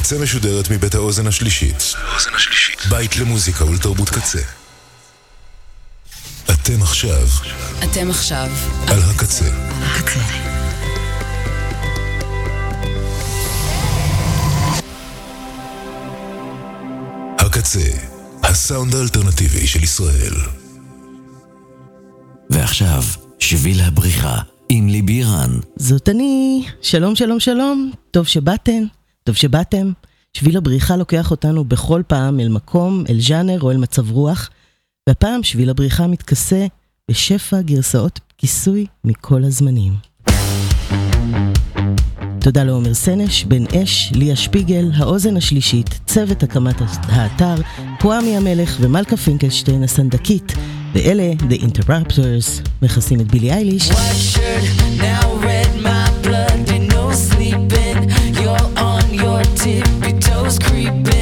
הקצה משודרת מבית האוזן השלישית. בית למוזיקה ולתרבות קצה. אתם עכשיו אתם עכשיו על הקצה. הקצה. הקצה, הסאונד האלטרנטיבי של ישראל. ועכשיו, שביל הבריחה עם ליבי רן. זאת אני. שלום, שלום, שלום. טוב שבאתם, טוב שבאתם. שביל הבריחה לוקח אותנו בכל פעם אל מקום, אל ז'אנר או אל מצב רוח, והפעם שביל הבריחה מתכסה בשפע גרסאות כיסוי מכל הזמנים. תודה לעומר סנש, בן אש, ליה שפיגל, האוזן השלישית, צוות הקמת האתר, פואמי המלך ומלכה פינקלשטיין הסנדקית, ואלה, The Interrupters, מכסים את בילי אייליש. White shirt, now tippy toes, creeping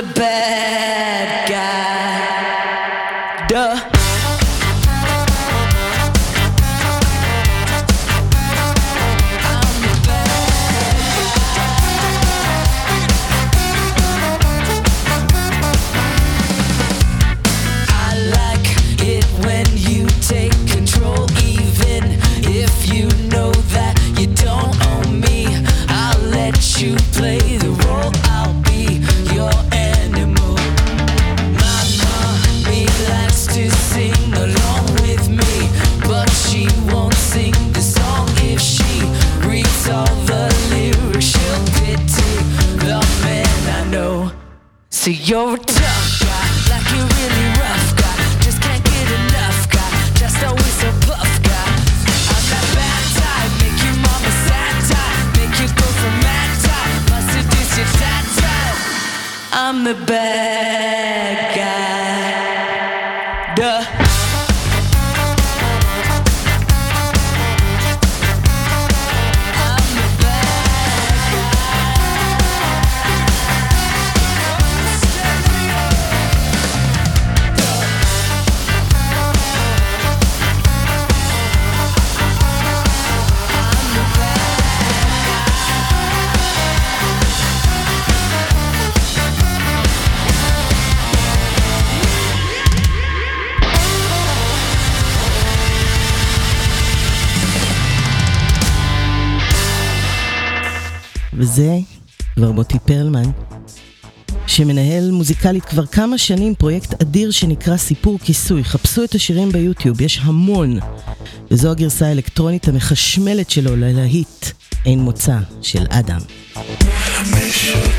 the best. מוזיקלית כבר כמה שנים פרויקט אדיר שנקרא סיפור כיסוי. חפשו את השירים ביוטיוב, יש המון. וזו הגרסה האלקטרונית המחשמלת שלו ללהיט אין מוצא של אדם. אין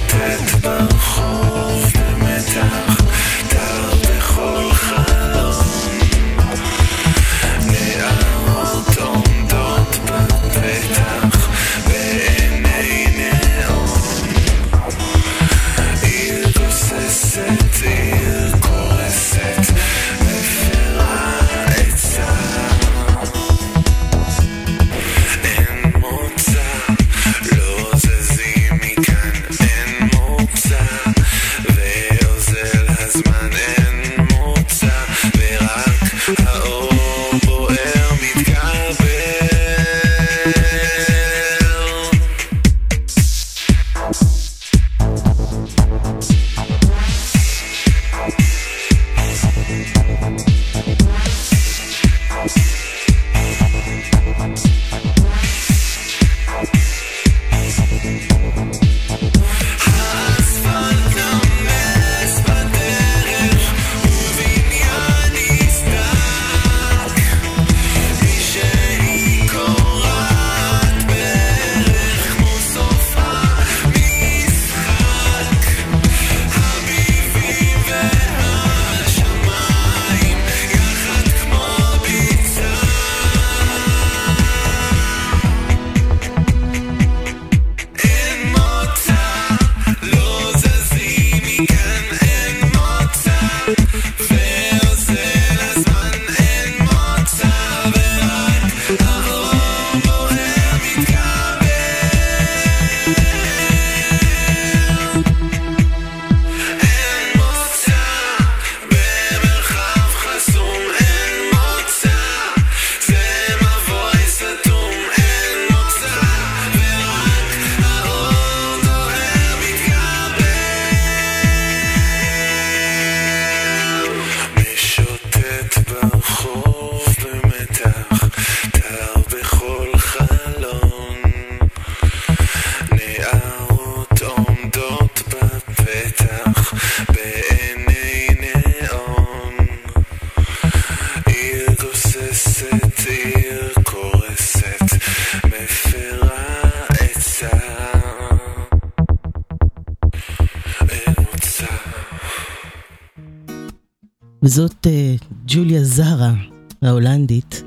ההולנדית,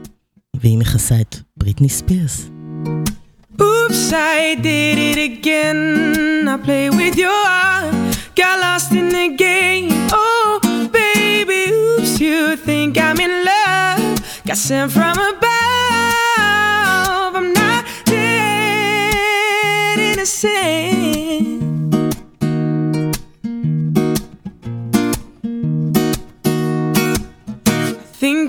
והיא מכסה את בריטני ספירס. Oops, I did it again. I play with your heart, got lost in the game. Oh, baby, oops, you think I'm in love? Got sent from above. I'm not dead innocent.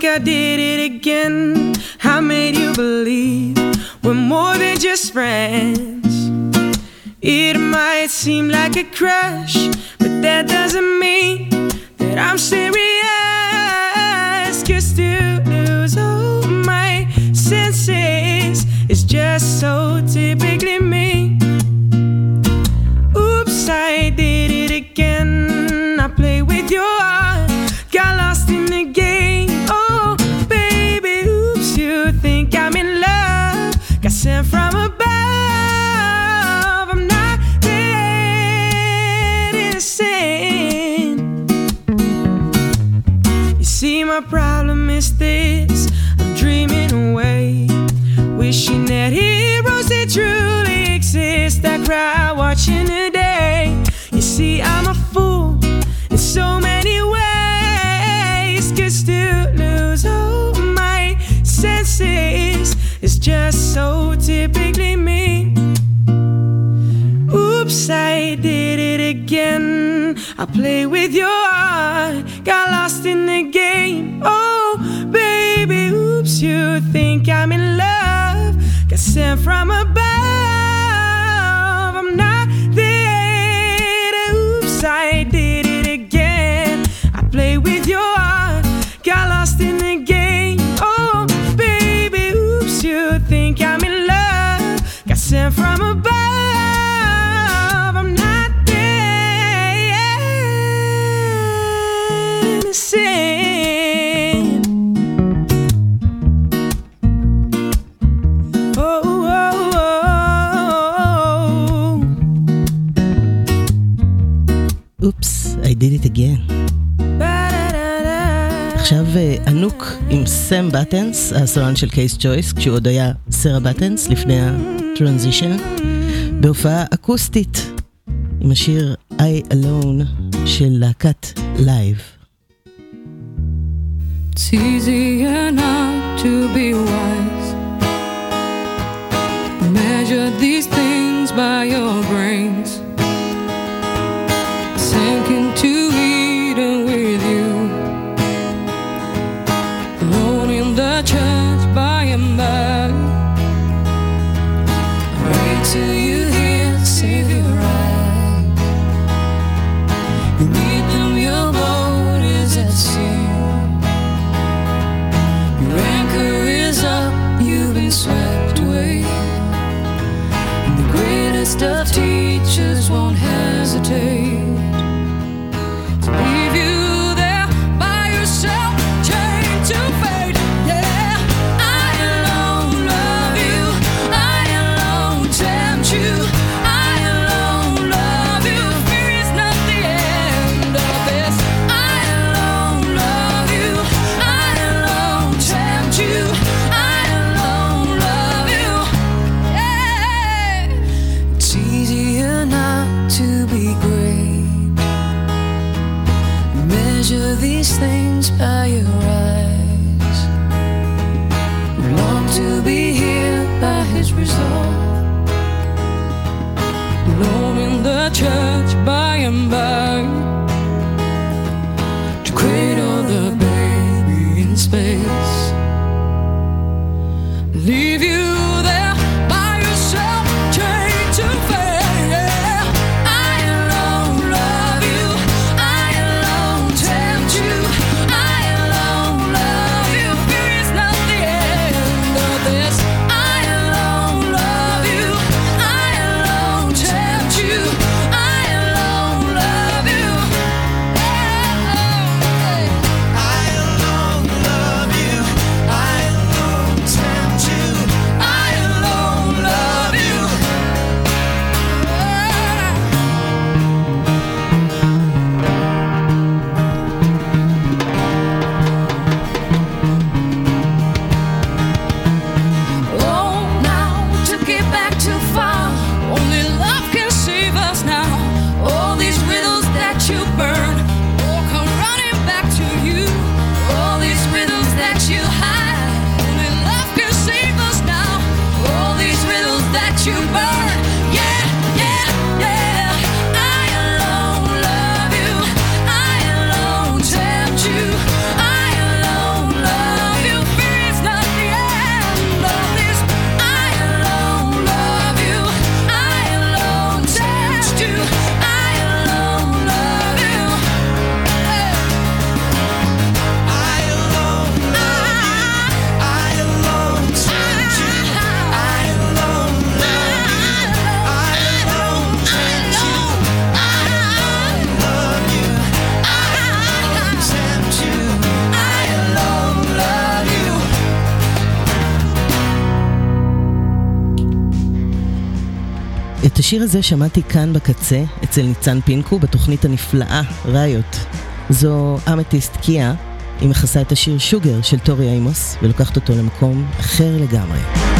I did it again. I made you believe we're more than just friends. It might seem like a crush, but that doesn't mean that I'm serious. Cause to lose all my senses is just so typically me. Oops, I did it again. I play with your heart, got lost in the game. My problem is this I'm dreaming away, wishing that heroes that truly exist. I cry watching the day. You see, I'm a fool in so many ways. Cause to lose all my senses is just so typically me. Oops, I did again. I play with your heart, got lost in the game. Oh, baby, oops, you think I'm in love? Got sent from above. I'm not there. Oops, I did it again. I play with your heart, got lost in the game. Oh, baby, oops, you think I'm in love? Got sent from above. עכשיו אה, ענוג עם סם בטנס, הסולן של K's Choice, כשהוא עוד היה סרה בטנס לפני ה transition, בהופעה אקוסטית עם השיר I Alone של להקת Live. It's easier not to be wise. Measure these things by your brains. Sink הזה שמעתי כאן בקצה, אצל ניצן פינקו, בתוכנית הנפלאה, ראיות. זו אמתיסט קיה, היא מכסה את השיר שוגר של טורי אימוס, ולוקחת אותו למקום אחר לגמרי.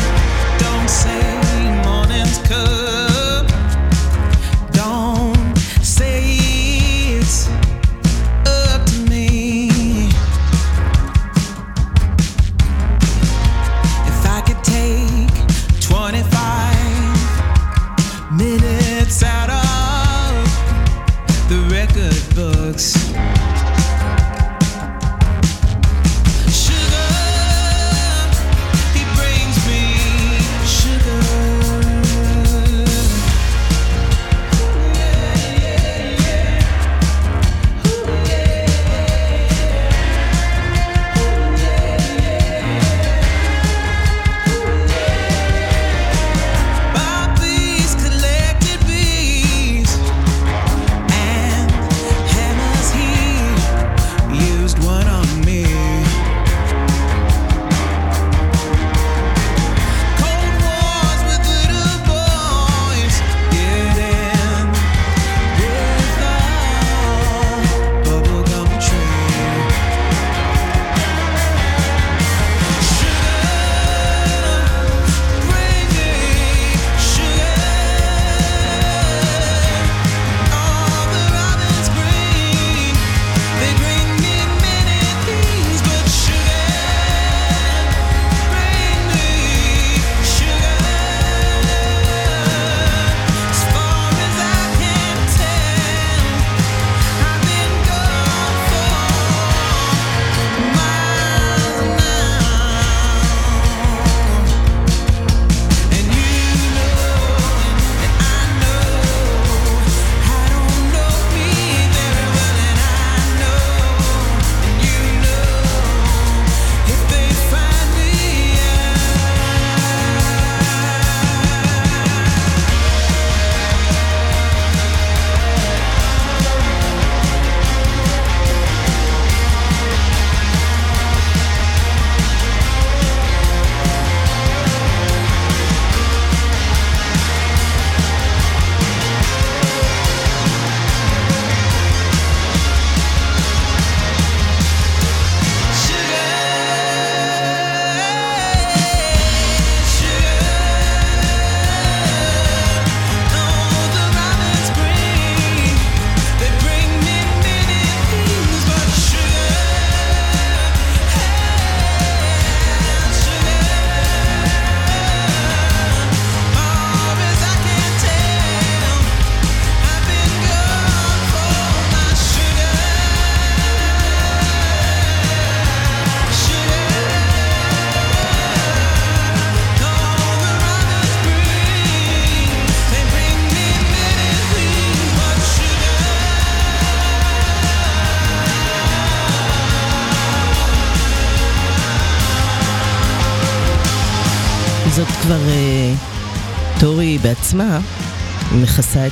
היא מכסה את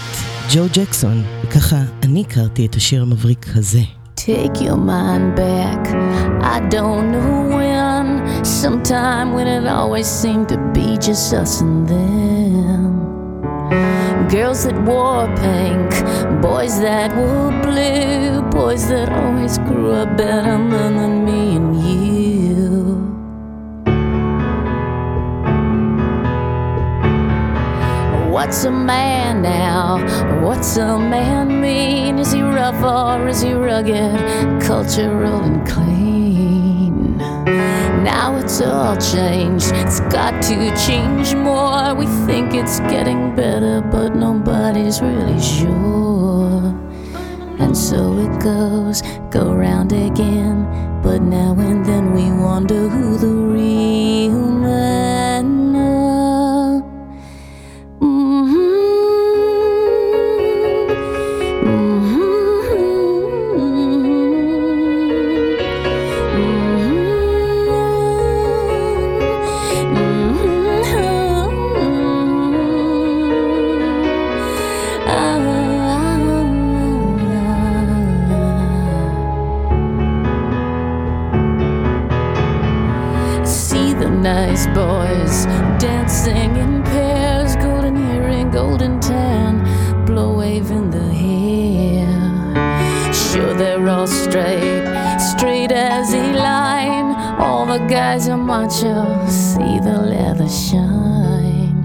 ג'ו ג'קסון, וככה אני הכרתי את השיר המבריק הזה. Take your mind back. I don't know when. Sometime when it always seemed to be just us and them. Girls that wore pink, boys that wore blue, boys that always grew up better than me What's a man now? What's a man mean? Is he rough or is he rugged, cultural and clean? Now it's all changed. It's got to change more. We think it's getting better, but nobody's really sure. And so it goes, go round again. But now and then we wonder who the real men shine.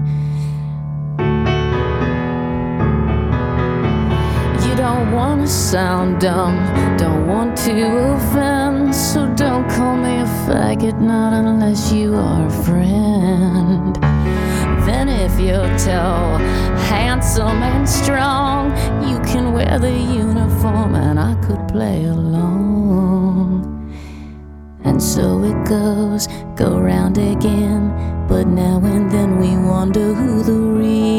You don't want to sound dumb, don't want to offend, so don't call me a faggot, not unless you are a friend. Then, if you're tall, handsome, and strong, you can wear the uniform and I could play along. And so it goes, go round again. But now and then we wonder who the real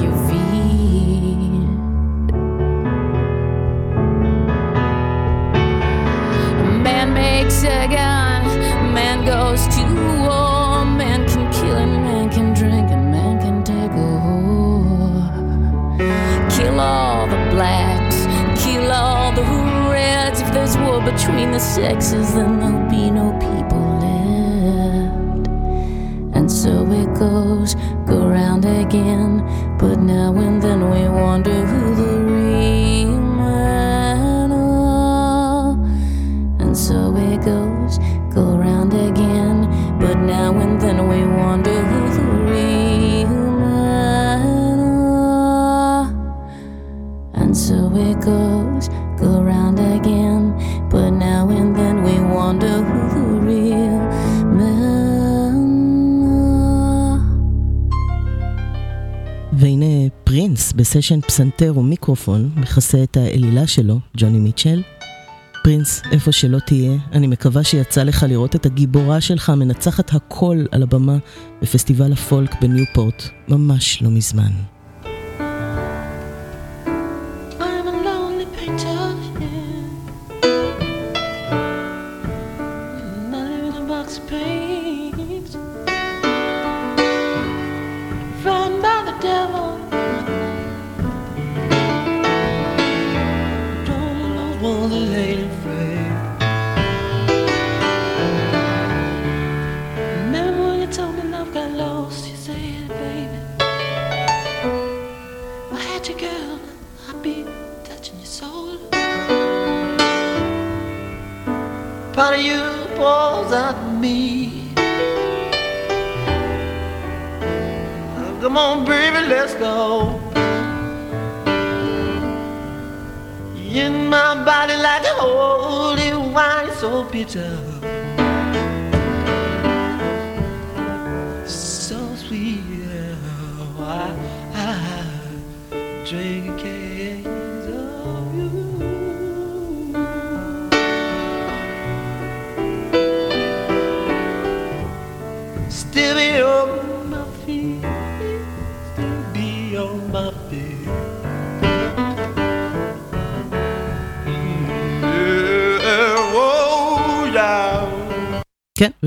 you. בסשן פסנתר ומיקרופון מכסה את האלילה שלו, ג'וני מיטשל. פרינס, איפה שלא תהיה, אני מקווה שיצא לך לראות את הגיבורה שלך מנצחת הכל על הבמה בפסטיבל הפולק בניופורט, ממש לא מזמן.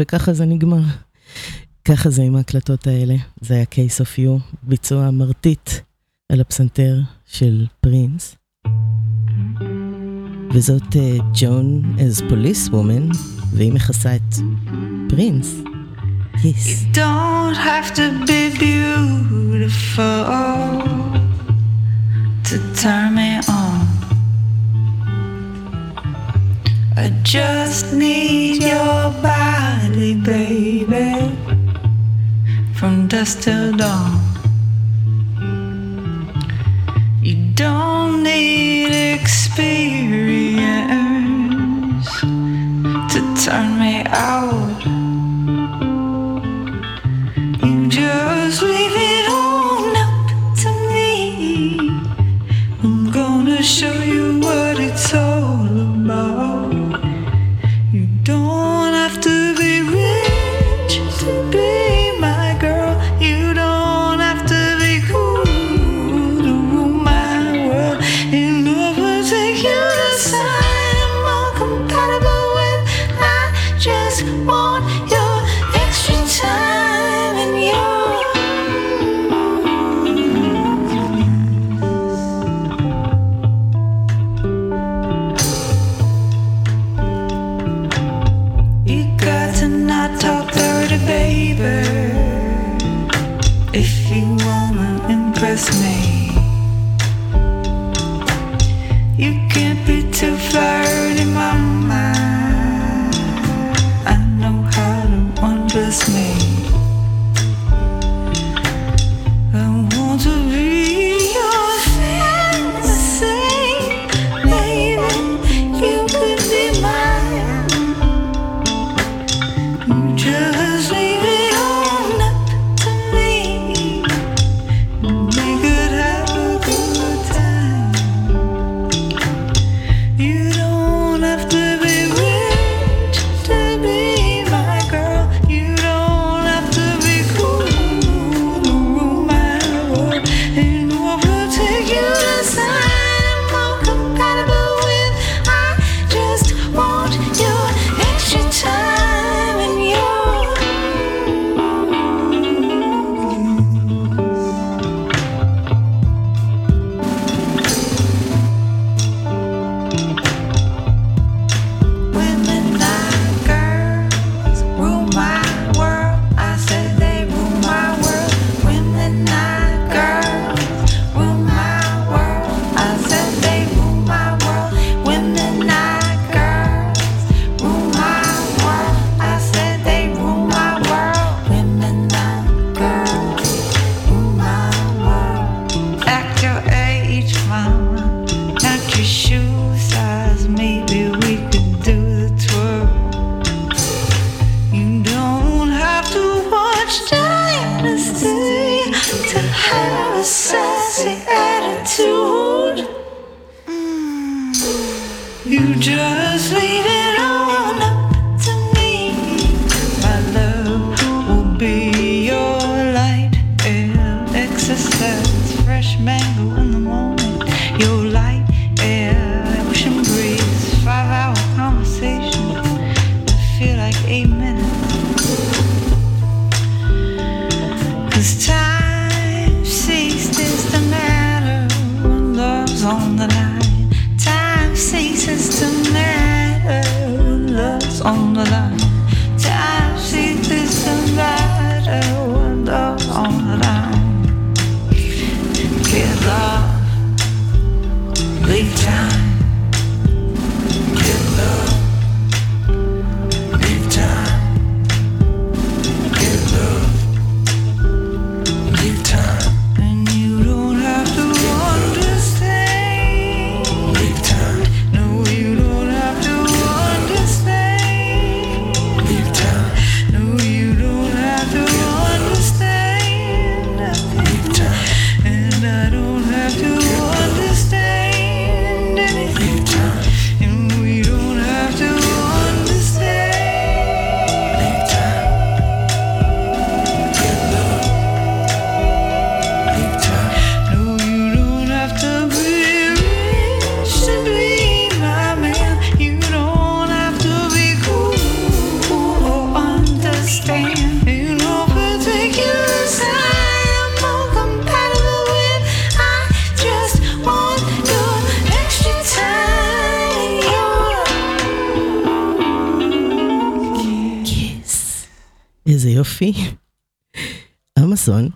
וככה זה נגמר. ככה זה עם ההקלטות האלה. זה היה Case of You, ביצוע מרטיט על הפסנתר של פרינס. וזאת ג'ון אז פוליס וומן, והיא מכסה את פרינס. Yes. don't have to be beautiful to turn me on. I just need your body, baby, from dusk till dawn. You don't need experience to turn me out. Amason,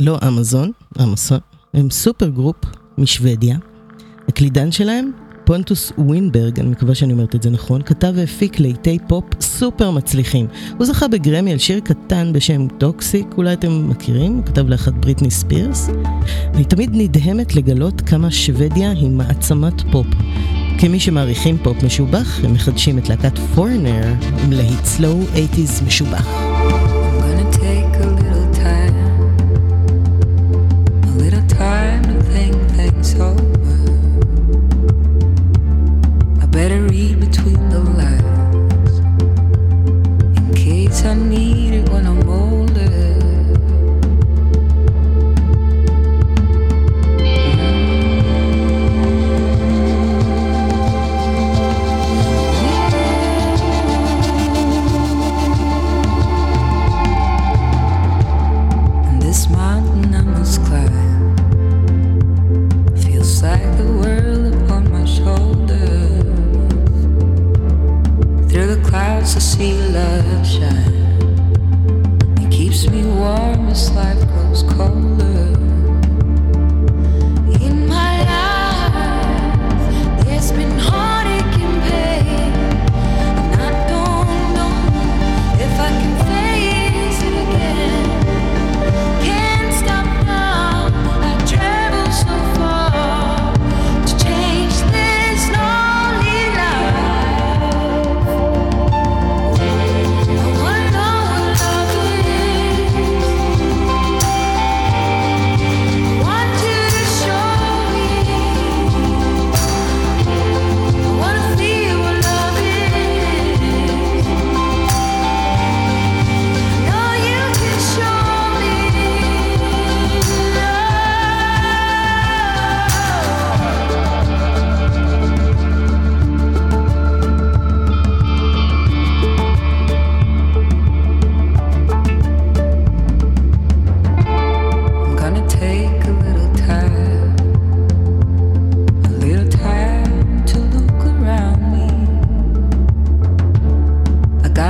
לא אמזון, Amason, הם supergroup משוודיה. הקלידן שלהם, פונטוס ווינברג, אני מקווה שאני אומרת את זה נכון, כתב והפיק להיטי פופ סופר מצליחים. הוא זכה בגרמי על שיר קטן בשם Toxic, אולי אתם מכירים, הוא כתב לאחת בריטני ספירס. אני תמיד נדהמת לגלות כמה שוודיה היא מעצמת פופ. כמי שמעריכים פופ משובח, הם מחדשים את להקת Foreigner עם להיט סלואו 80's משובח.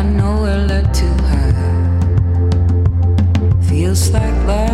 got nowhere left to hide. Feels like life.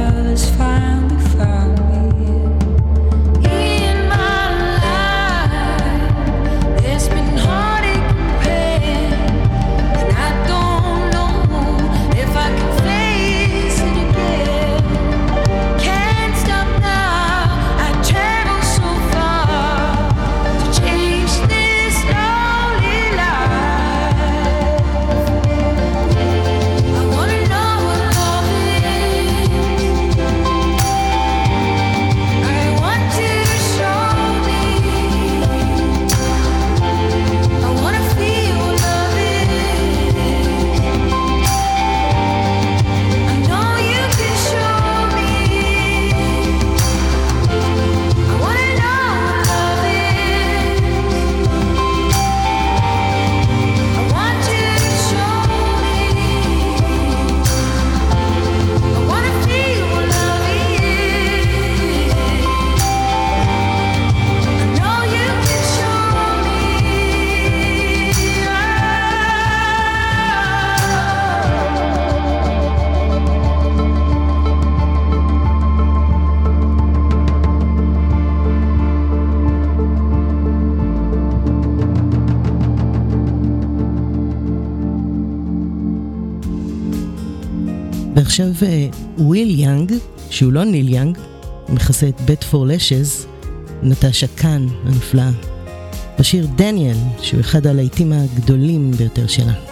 עכשיו, אה, וויל יאנג, שהוא לא ניל יאנג, מכסה את Bat for Lashes, נטשה קאן הנפלאה. בשיר דניאל, שהוא אחד הלהיטים הגדולים ביותר שלה.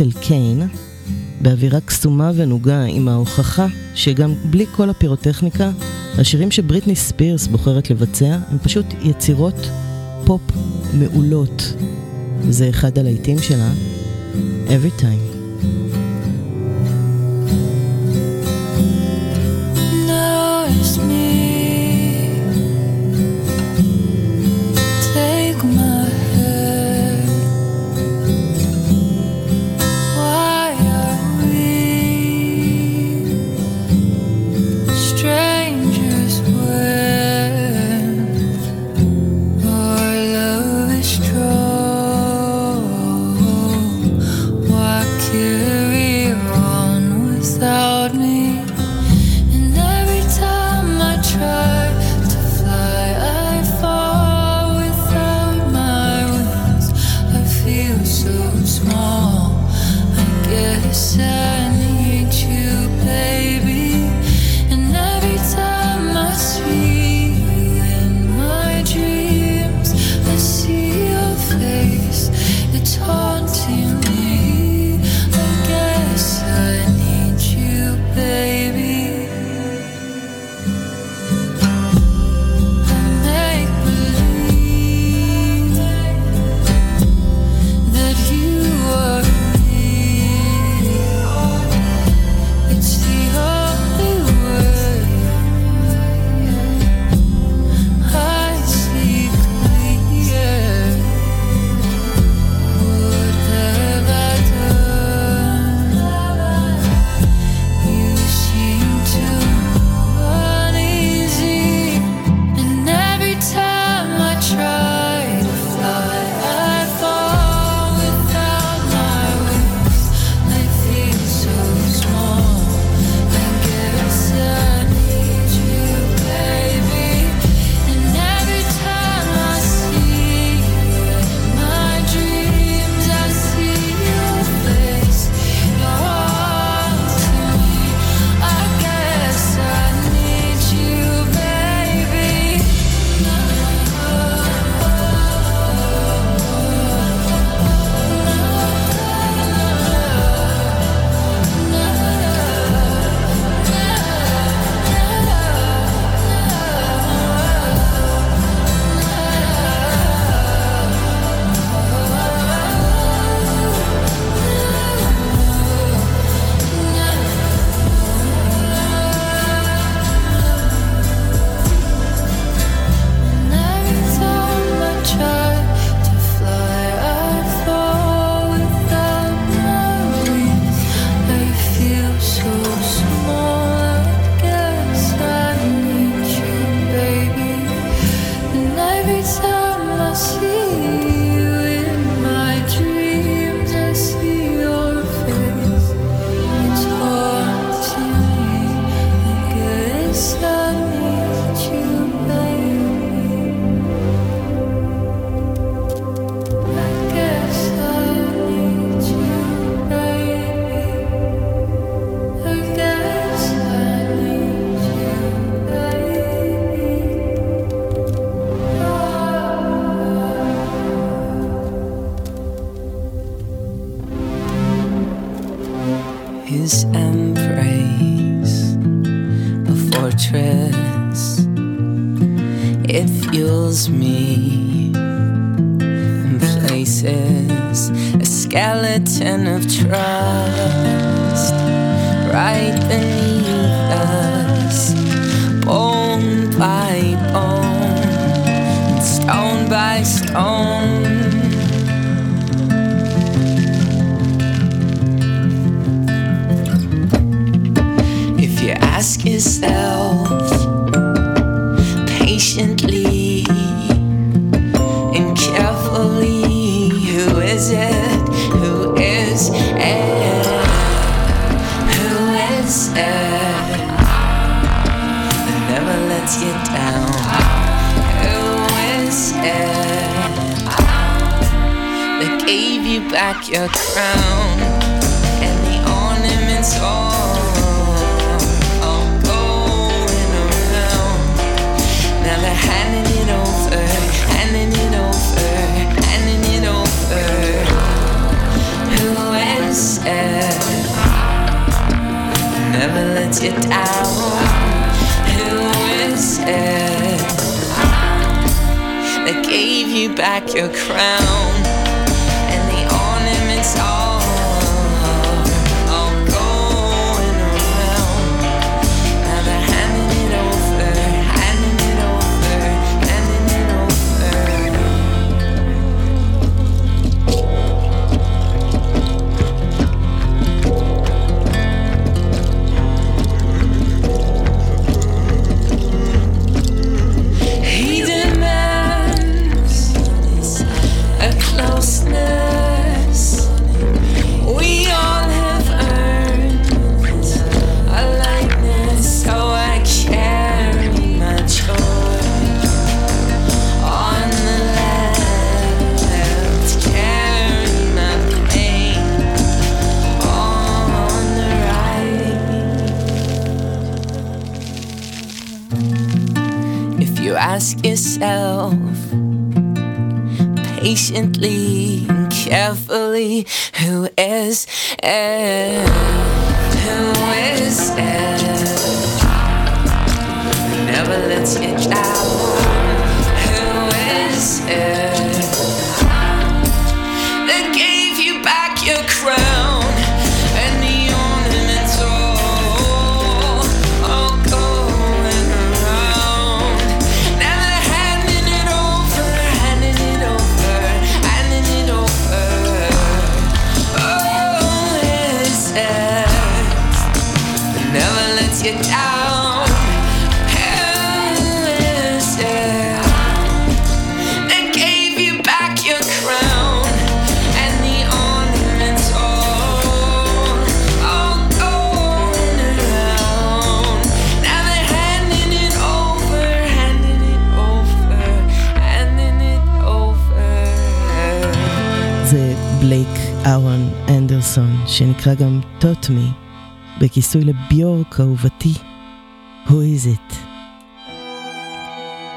ליטל קיין, באווירה קסומה ונוגה, עם ההוכחה שגם בלי כל הפירוטכניקה, השירים שבריטני ספירס בוחרת לבצע הם פשוט יצירות פופ מעולות. זה אחד הלהיטים שלה, Every Time. You ask yourself patiently and carefully, who is it? Who is it? Who is it? That never lets you down. Who is it? That gave you back your crown Lets down. Who is it? That gave you back your crown ask yourself patiently and carefully, who is it? Who is it? Never lets you down. Who is it? בלייק אהרון אנדרסון, שנקרא גם טוטמי, בכיסוי לביורק אהובתי, Who is it?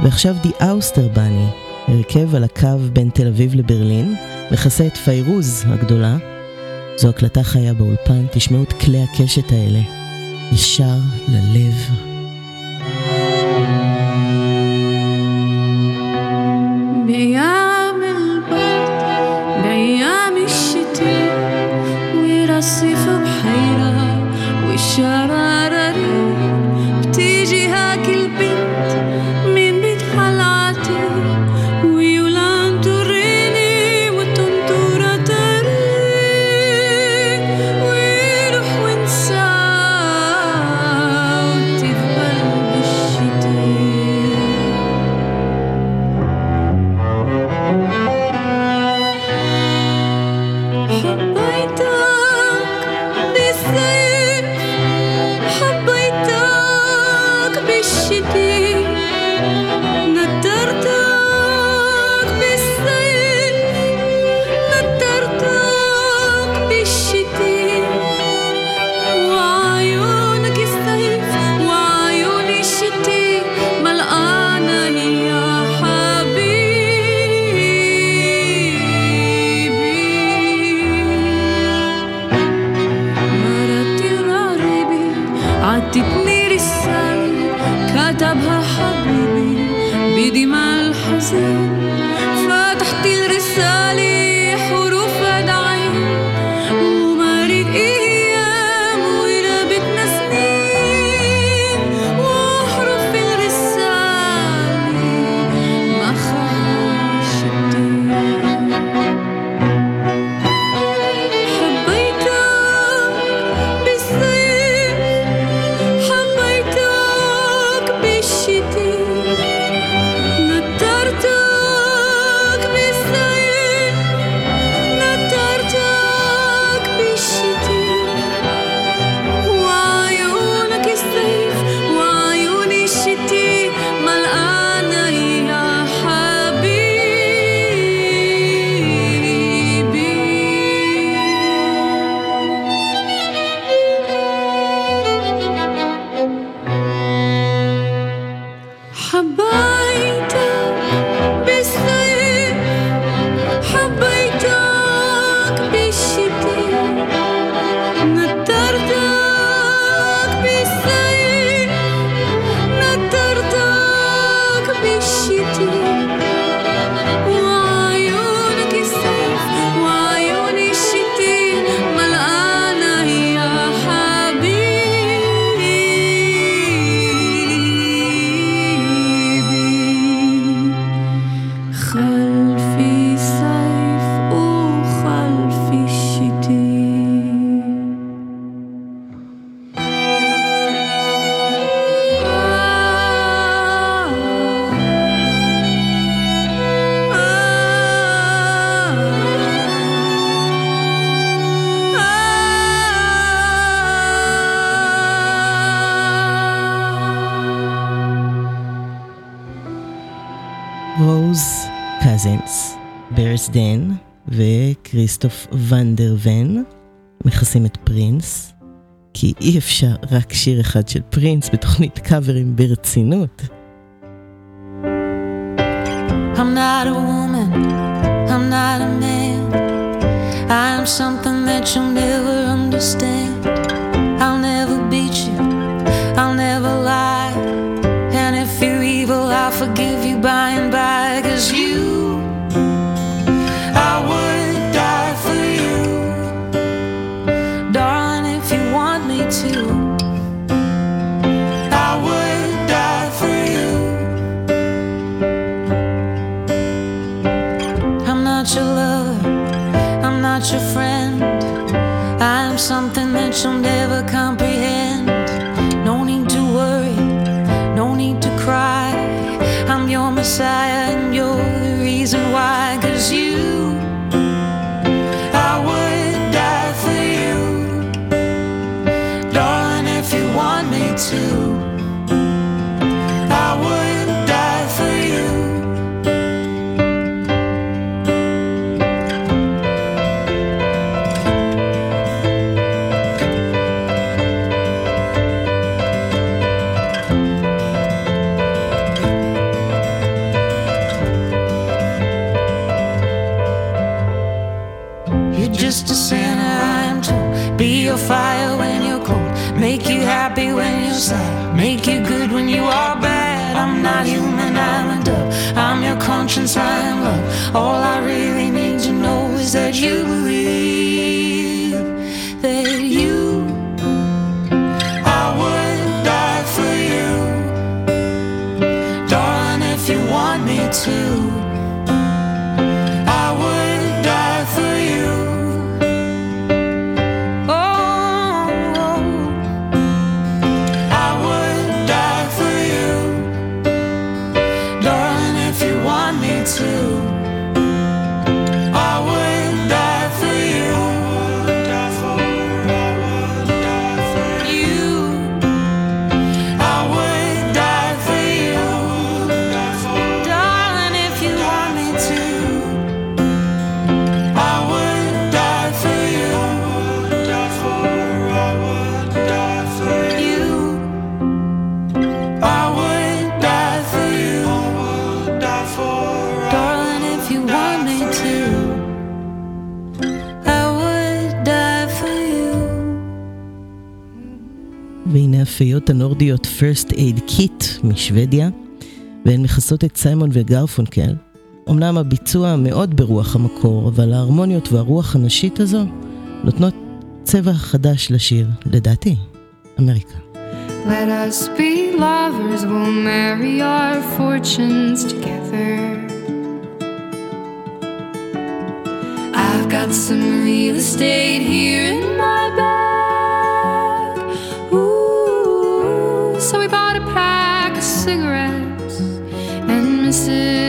ועכשיו די אאוסטר בני, הרכב על הקו בין תל אביב לברלין, מכסה את פיירוז הגדולה. זו הקלטה חיה באולפן, תשמעו את כלי הקשת האלה, ישר ללב. דן וכריסטוף ונדרוון מכסים את פרינס, כי אי אפשר רק שיר אחד של פרינס בתוכנית קאברים ברצינות. I'm not a woman, I'm not a man, I'm something that you'll never understand. someday והנה הפיות הנורדיות First Aid Kit משוודיה, והן מכסות את סיימון וגרפונקל. אמנם הביצוע מאוד ברוח המקור, אבל ההרמוניות והרוח הנשית הזו נותנות צבע חדש לשיר, לדעתי, אמריקה. Let us be lovers, we'll marry our fortunes together. I've got some real estate here in my bag. 思。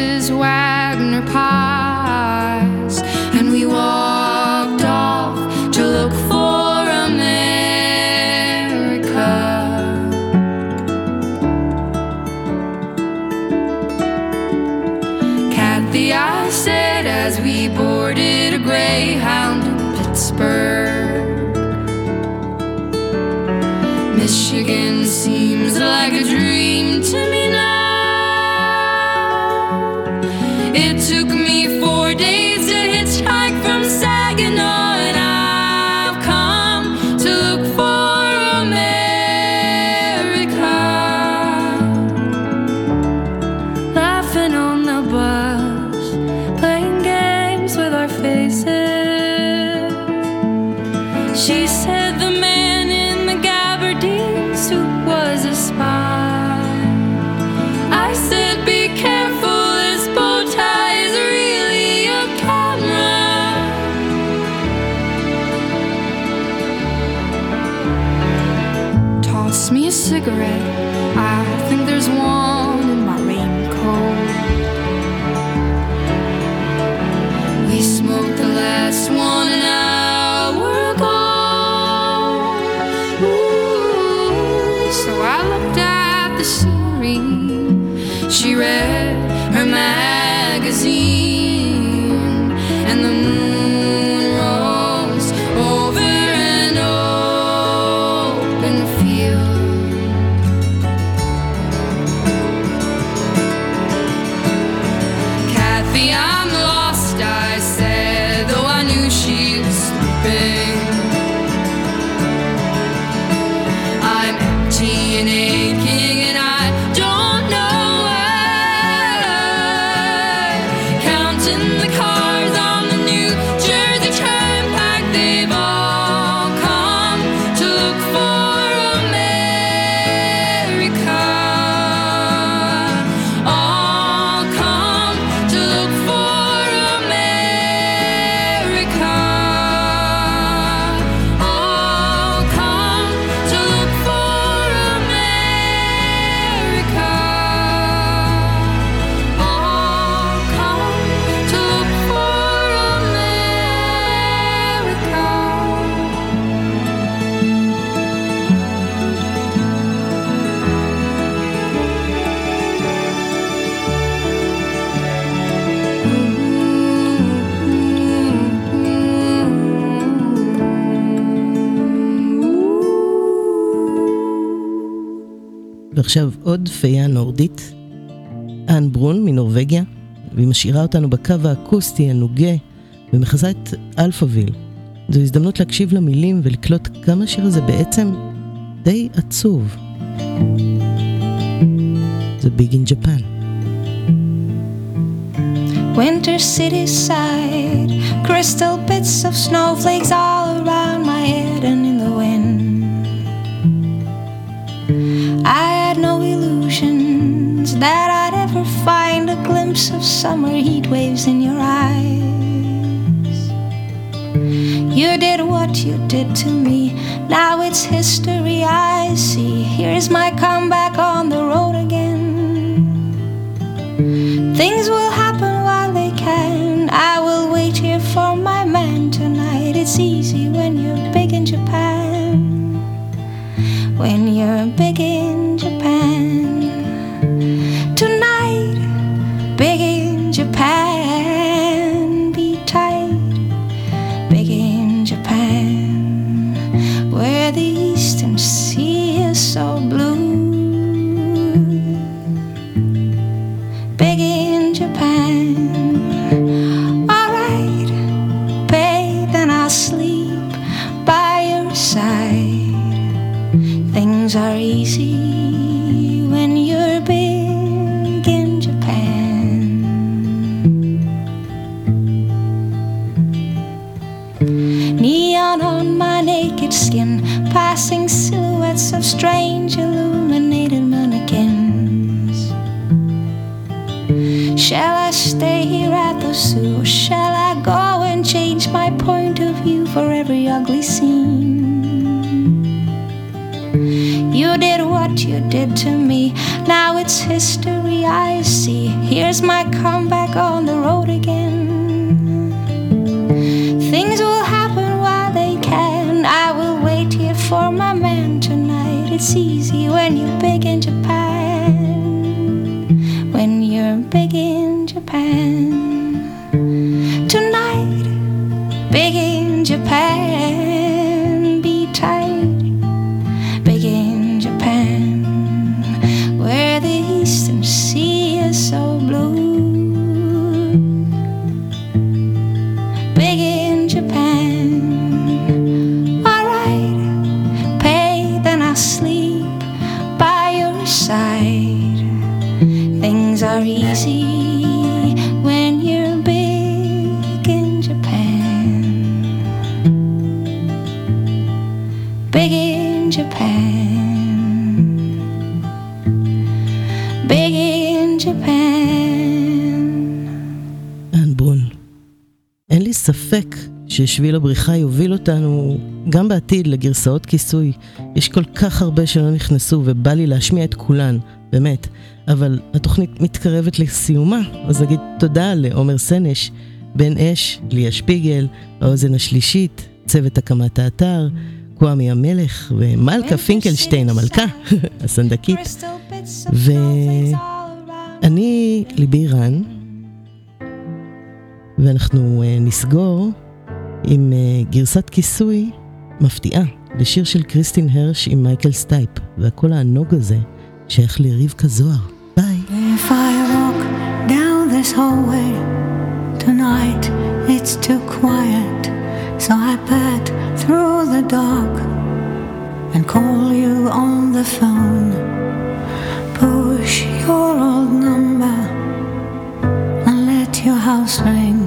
She said the man ועכשיו עוד פייה נורדית, אן ברון מנורווגיה, והיא משאירה אותנו בקו האקוסטי הנוגה ומכסה את Alphaville. זו הזדמנות להקשיב למילים ולקלוט כמה השיר הזה בעצם די עצוב. זה Big in Japan. Winter city side, crystal bits of snowflakes all around glimpse of summer heat waves in your eyes. You did what you did to me, now it's history I see. Here's my comeback on the road again. Things will happen while they can. I will wait here for my man tonight. It's easy when you're big in Japan. When you're big in Japan. Skin, passing silhouettes of strange illuminated mannequins. Shall I stay here at the zoo? Or shall I go and change my point of view for every ugly scene? You did what you did to me. Now it's history I see. Here's my comeback on the road again. ששביל הבריחה יוביל אותנו גם בעתיד לגרסאות כיסוי. יש כל כך הרבה שלא נכנסו ובא לי להשמיע את כולן, באמת. אבל התוכנית מתקרבת לסיומה, אז אגיד תודה לעומר סנש, בן אש, ליה שפיגל, האוזן השלישית, צוות הקמת האתר, קוואמי המלך ומלכה פינקלשטיין המלכה, הסנדקית. ואני ליבי רן, ואנחנו uh, נסגור עם uh, גרסת כיסוי מפתיעה לשיר של קריסטין הרש עם מייקל סטייפ, והקול הענוג הזה שייך לרבקה זוהר. ביי. And call you on the phone. Push your old number and let your house ring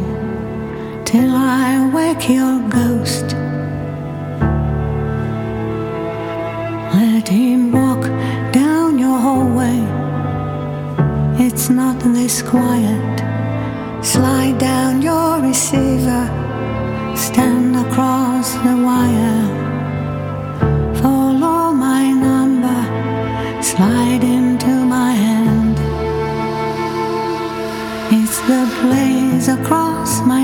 till I wake your ghost. Let him walk down your hallway. It's not this quiet. Slide down your receiver, stand across the wire. Follow my number, slide into my hand. It's the blaze across my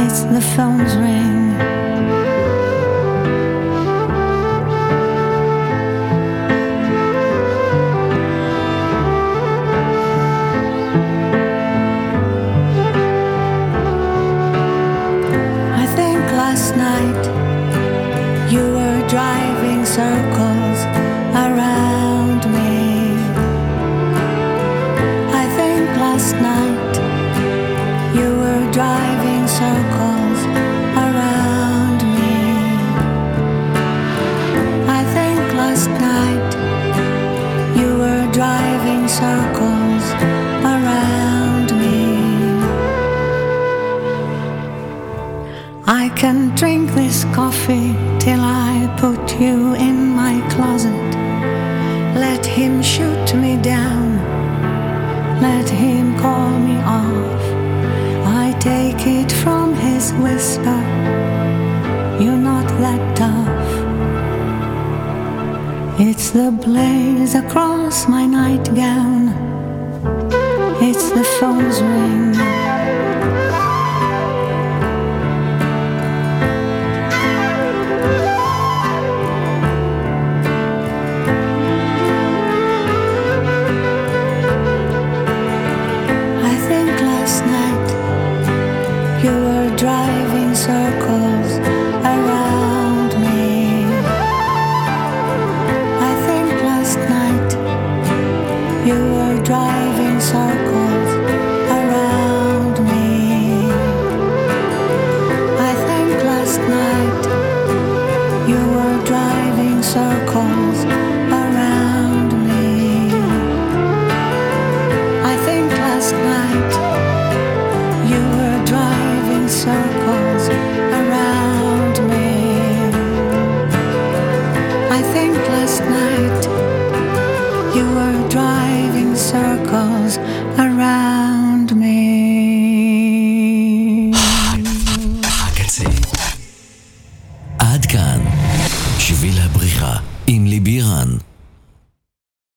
It's the phone's ring. Can drink this coffee till I put you in my closet. Let him shoot me down. Let him call me off. I take it from his whisper. You're not that tough. It's the blaze across my nightgown. It's the phone's ring.